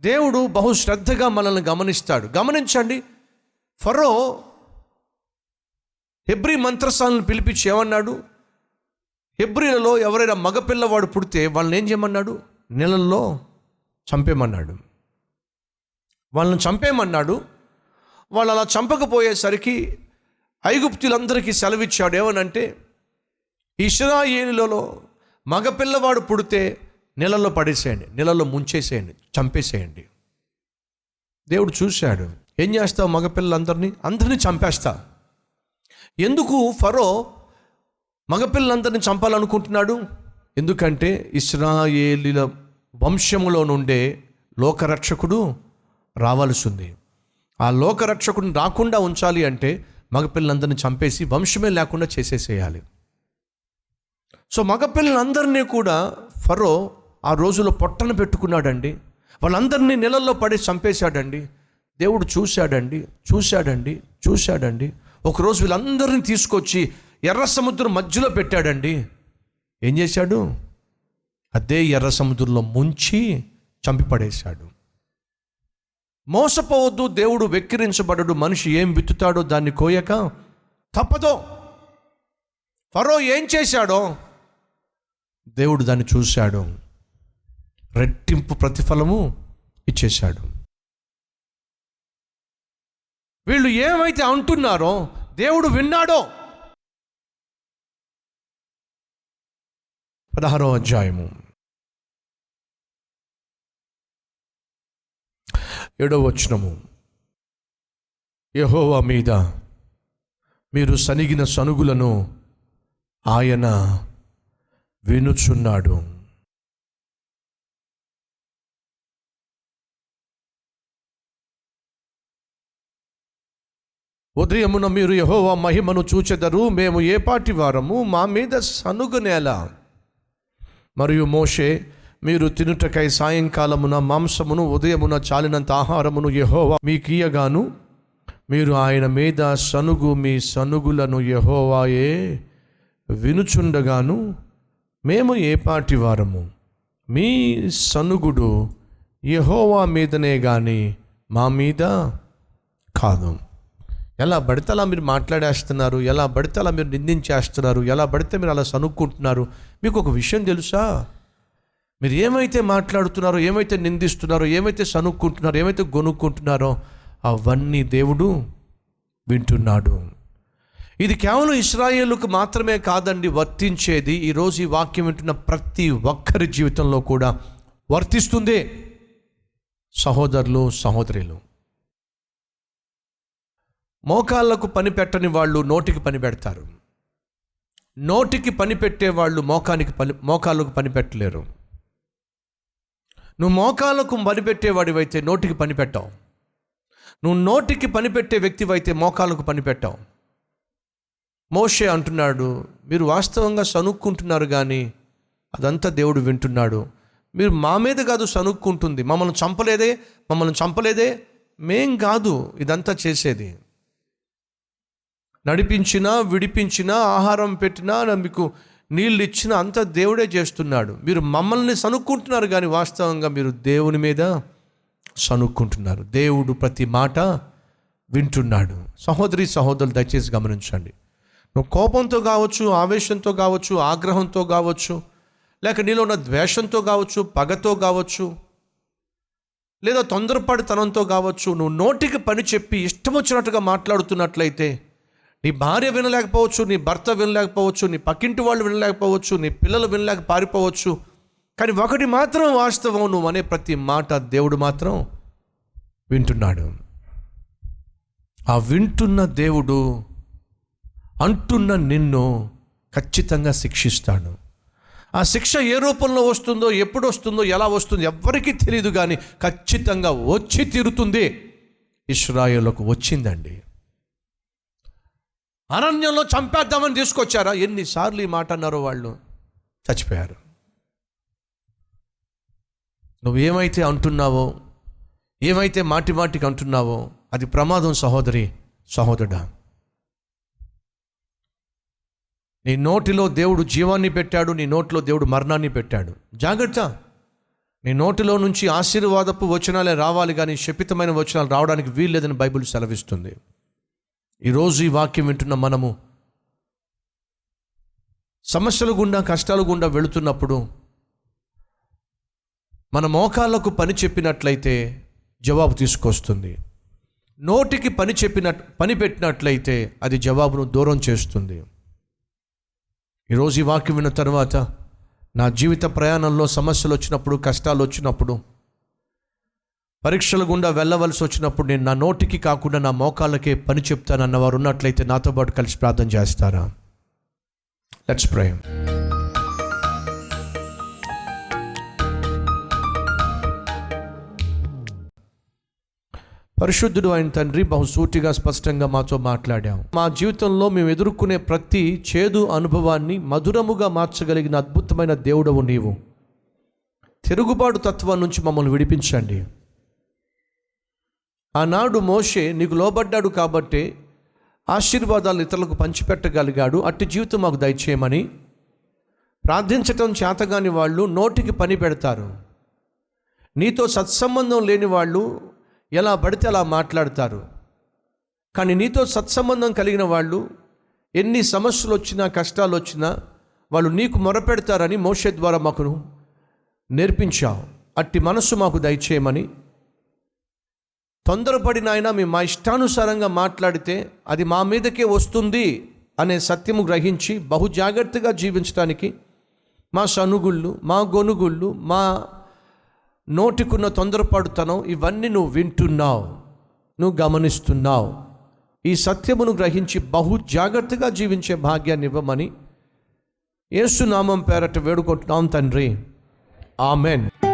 దేవుడు బహు శ్రద్ధగా మనల్ని గమనిస్తాడు. గమనించండి ఫరో హెబ్రి మంత్రసాలను పిలిపించి ఏమన్నాడు? హెబ్రిలలో ఎవరైనా మగపిల్లవాడు పుడితే వాళ్ళని ఏం చేయమన్నాడు? నెలల్లో చంపేమన్నాడు వాళ్ళని చంపేయమన్నాడు. వాళ్ళు అలా చంపకపోయేసరికి ఐగుప్తులందరికీ సెలవిచ్చాడు. ఏమనంటే ఇస్రాయేలులలో మగపిల్లవాడు పుడితే నీళ్ళలో పడేసేయండి నీళ్ళలో ముంచేసేయండి చంపేసేయండి. దేవుడు చూశాడు ఏం చేస్తావు మగపిల్లలందరినీ? అందరినీ చంపేస్తా. ఎందుకు ఫరో మగపిల్లలందరినీ చంపాలనుకుంటున్నాడు? ఎందుకంటే ఇస్రాయేలీల వంశములో నుండే లోకరక్షకుడు రావాల్సి ఉంది ఆ లోకరక్షకుడిని రాకుండా ఉంచాలి అంటే మగపిల్లలందరినీ చంపేసి వంశమే లేకుండా చేసేసేయాలి. సో మగపిల్లలందరినీ కూడా ఫరో ఆ రోజులో పొట్టను పెట్టుకున్నాడండి. వాళ్ళందరినీ నీళ్ళల్లో పడి చంపేశాడండి. దేవుడు చూశాడండి చూశాడండి చూశాడండి. ఒకరోజు వీళ్ళందరినీ తీసుకొచ్చి ఎర్ర సముద్రం మధ్యలో పెట్టాడండి. ఏం చేశాడు? అదే ఎర్ర సముద్రంలో ముంచి చంపిపడేశాడు. మోసపోవద్దు దేవుడు వెక్కిరించబడడు మనిషి ఏం విత్తుతాడో దాన్ని కోయక తప్పదో. ఫరో ఏం చేశాడో? దేవుడు దాన్ని చూశాడు. రెట్టింపు ప్రతిఫలము ఇచ్చేశాడు. వీళ్ళు ఏమైతే అంటున్నారో దేవుడు విన్నాడో. పదహారో అధ్యాయము. ఏడవ వచనము. యహోవా మీద మీరు సనిగిన సనుగులను ఆయన వినుచున్నాడు. ఉదయమున మీరు యహోవా మహిమను చూచెదరు. మేము ఏ పాటి వారము? మా మీద సనుగునేల మరియు మోషే మీరు తినుటకై సాయంకాలమున మాంసమును ఉదయమున చాలినంత ఆహారమును యహోవా మీకీయగాను మీరు ఆయన మీద సనుగు మీ సనుగులను యహోవాయే వినుచుండగాను. మేము ఏ పాటి వారము? మీ సనుగుడు యహోవా మీదనే కానీ మా మీద కాదు. ఎలా పడితే అలా మీరు మాట్లాడేస్తున్నారు? ఎలా పడితే అలా మీరు నిందించేస్తున్నారు? ఎలా పడితే మీరు అలా సనుక్కుంటున్నారు మీకు ఒక విషయం తెలుసా? మీరు ఏమైతే మాట్లాడుతున్నారో ఏమైతే నిందిస్తున్నారో ఏమైతే సనుక్కుంటున్నారో ఏమైతే గొనుక్కుంటున్నారో అవన్నీ దేవుడు వింటున్నాడు. ఇది కేవలం ఇస్రాయేలుకు మాత్రమే కాదండి వర్తించేది. ఈరోజు ఈ వాక్యం వింటున్న ప్రతి ఒక్కరి జీవితంలో కూడా వర్తిస్తుంది సహోదరులు సహోదరులు. మోకాళ్ళకు పని పెట్టని వాళ్ళు నోటికి పని పెడతారు. నోటికి పని పెట్టే వాళ్ళు మోకానికి పని మోకాళ్ళకు పని పెట్టలేరు. నువ్వు మోకాళ్ళకు పని పెట్టేవాడివైతే నోటికి పని పెట్టావు. నువ్వు నోటికి పని పెట్టే వ్యక్తివైతే మోకాళ్ళకు పని పెట్టావు. మోషే అంటున్నాడు మీరు వాస్తవంగా సనుక్కుంటున్నారు కానీ అదంతా దేవుడు వింటున్నాడు. మీరు మా మీద కాదు సనుక్కుంటుంది మమ్మల్ని చంపలేదే మమ్మల్ని చంపలేదే మేం కాదు ఇదంతా చేసేది. నడిపించినా విడిపించినా ఆహారం పెట్టినా మీకు నీళ్ళు ఇచ్చిన అంత దేవుడే చేస్తున్నాడు. మీరు మమ్మల్ని సనుక్కుంటున్నారు కానీ వాస్తవంగా మీరు దేవుని మీద సనుక్కుంటున్నారు. దేవుడు ప్రతి మాట వింటున్నాడు. సహోదరి సహోదరులు దయచేసి గమనించండి. నువ్వు కోపంతో కావచ్చు ఆవేశంతో కావచ్చు ఆగ్రహంతో కావచ్చు లేక నీలో ఉన్న ద్వేషంతో కావచ్చు పగతో కావచ్చు లేదా తొందరపాటుతనంతో కావచ్చు నువ్వు నోటికి పని చెప్పి ఇష్టం వచ్చినట్టుగా మాట్లాడుతున్నట్లయితే నీ భార్య వినలేకపోవచ్చు నీ భర్త వినలేకపోవచ్చు నీ పక్కింటి వాళ్ళు వినలేకపోవచ్చు నీ పిల్లలు వినలేక పారిపోవచ్చు. కానీ ఒకటి మాత్రం వాస్తవం నువ్వు అనే ప్రతి మాట దేవుడు మాత్రం వింటున్నాడు. ఆ వింటున్న దేవుడు అంటున్న నిన్ను ఖచ్చితంగా శిక్షిస్తాడు. ఆ శిక్ష ఏ రూపంలో వస్తుందో ఎప్పుడు వస్తుందో ఎలా వస్తుందో ఎవ్వరికీ తెలియదు కానీ ఖచ్చితంగా వచ్చి తీరుతుంది. ఇస్రాయేల్కు వచ్చిందండి. అరణ్యంలో చంపేద్దామని తీసుకొచ్చారా? ఎన్నిసార్లు ఈ మాట అన్నారో వాళ్ళు? చచ్చిపోయారు. నువ్వేమైతే అంటున్నావో ఏమైతే మాటి మాటికి అంటున్నావో అది ప్రమాదం సహోదరి సహోదరుడా. నీ నోటిలో దేవుడు జీవాన్ని పెట్టాడు నీ నోటిలో దేవుడు మరణాన్ని పెట్టాడు. జాగ్రత్త. నీ నోటిలో నుంచి ఆశీర్వాదపు వచనాలే రావాలి కానీ శపితమైన వచనాలు రావడానికి వీల్లేదని బైబిల్ సెలవిస్తుంది. ఈరోజు ఈ వాక్యం వింటున్న మనము సమస్యల గుండా కష్టాల గుండా వెళుతున్నప్పుడు మన మోకాళ్ళకు పని చెప్పినట్లయితే జవాబు తీసుకొస్తుంది. నోటికి పని చెప్పిన పని పెట్టినట్లయితే అది జవాబును దూరం చేస్తుంది. ఈరోజు ఈ వాక్యం విన్న తర్వాత నా జీవిత ప్రయాణంలో సమస్యలు వచ్చినప్పుడు కష్టాలు వచ్చినప్పుడు పరీక్షల గుండా వెళ్ళవలసి వచ్చినప్పుడు నేను నా నోటికి కాకుండా నా మోకాళ్ళకే పని చెప్తానన్న వారు ఉన్నట్లయితే నాతో పాటు కలిసి ప్రార్థన చేస్తారా? లెట్స్ ప్రే పరిశుద్ధుడు ఆయన తండ్రి బహుసూటిగా స్పష్టంగా మాతో మాట్లాడాం మా జీవితంలో మేము ఎదుర్కొనే ప్రతి చేదు అనుభవాన్ని మధురముగా మార్చగలిగిన అద్భుతమైన దేవుడవు నీవు. తిరుగుబాటు తత్వం నుంచి మమ్మల్ని విడిపించండి. ఆనాడు మోషే నీకు లోబడ్డాడు కాబట్టే ఆశీర్వాదాలు ఇతరులకు పంచిపెట్టగలిగాడు. అట్టి జీవితం మాకు దయచేయమని ప్రార్థించటం చేతగాని వాళ్ళు నోటికి పని పెడతారు. నీతో సత్సంబంధం లేని వాళ్ళు ఎలా పడితే అలా మాట్లాడతారు. కానీ నీతో సత్సంబంధం కలిగిన వాళ్ళు ఎన్ని సమస్యలు వచ్చినా కష్టాలు వచ్చినా వాళ్ళు నీకు మొరపెడతారని మోషే ద్వారా మాకు నేర్పించావు. అట్టి మనస్సు మాకు దయచేయమని తొందరపడి నాయన మేము మా ఇష్టానుసారంగా మాట్లాడితే అది మా మీదకే వస్తుంది అనే సత్యము గ్రహించి బహు జాగ్రత్తగా జీవించడానికి మా సనుగుళ్ళు మా గొనుగుళ్ళు మా నోటికున్న తొందరపడుతనం ఇవన్నీ నువ్వు వింటున్నావు నువ్వు గమనిస్తున్నావు. ఈ సత్యమును గ్రహించి బహు జాగ్రత్తగా జీవించే భాగ్యాన్ని ఇవ్వమని ఏసునామం పేరట వేడుకుంటున్నాం తండ్రి. ఆమెన్.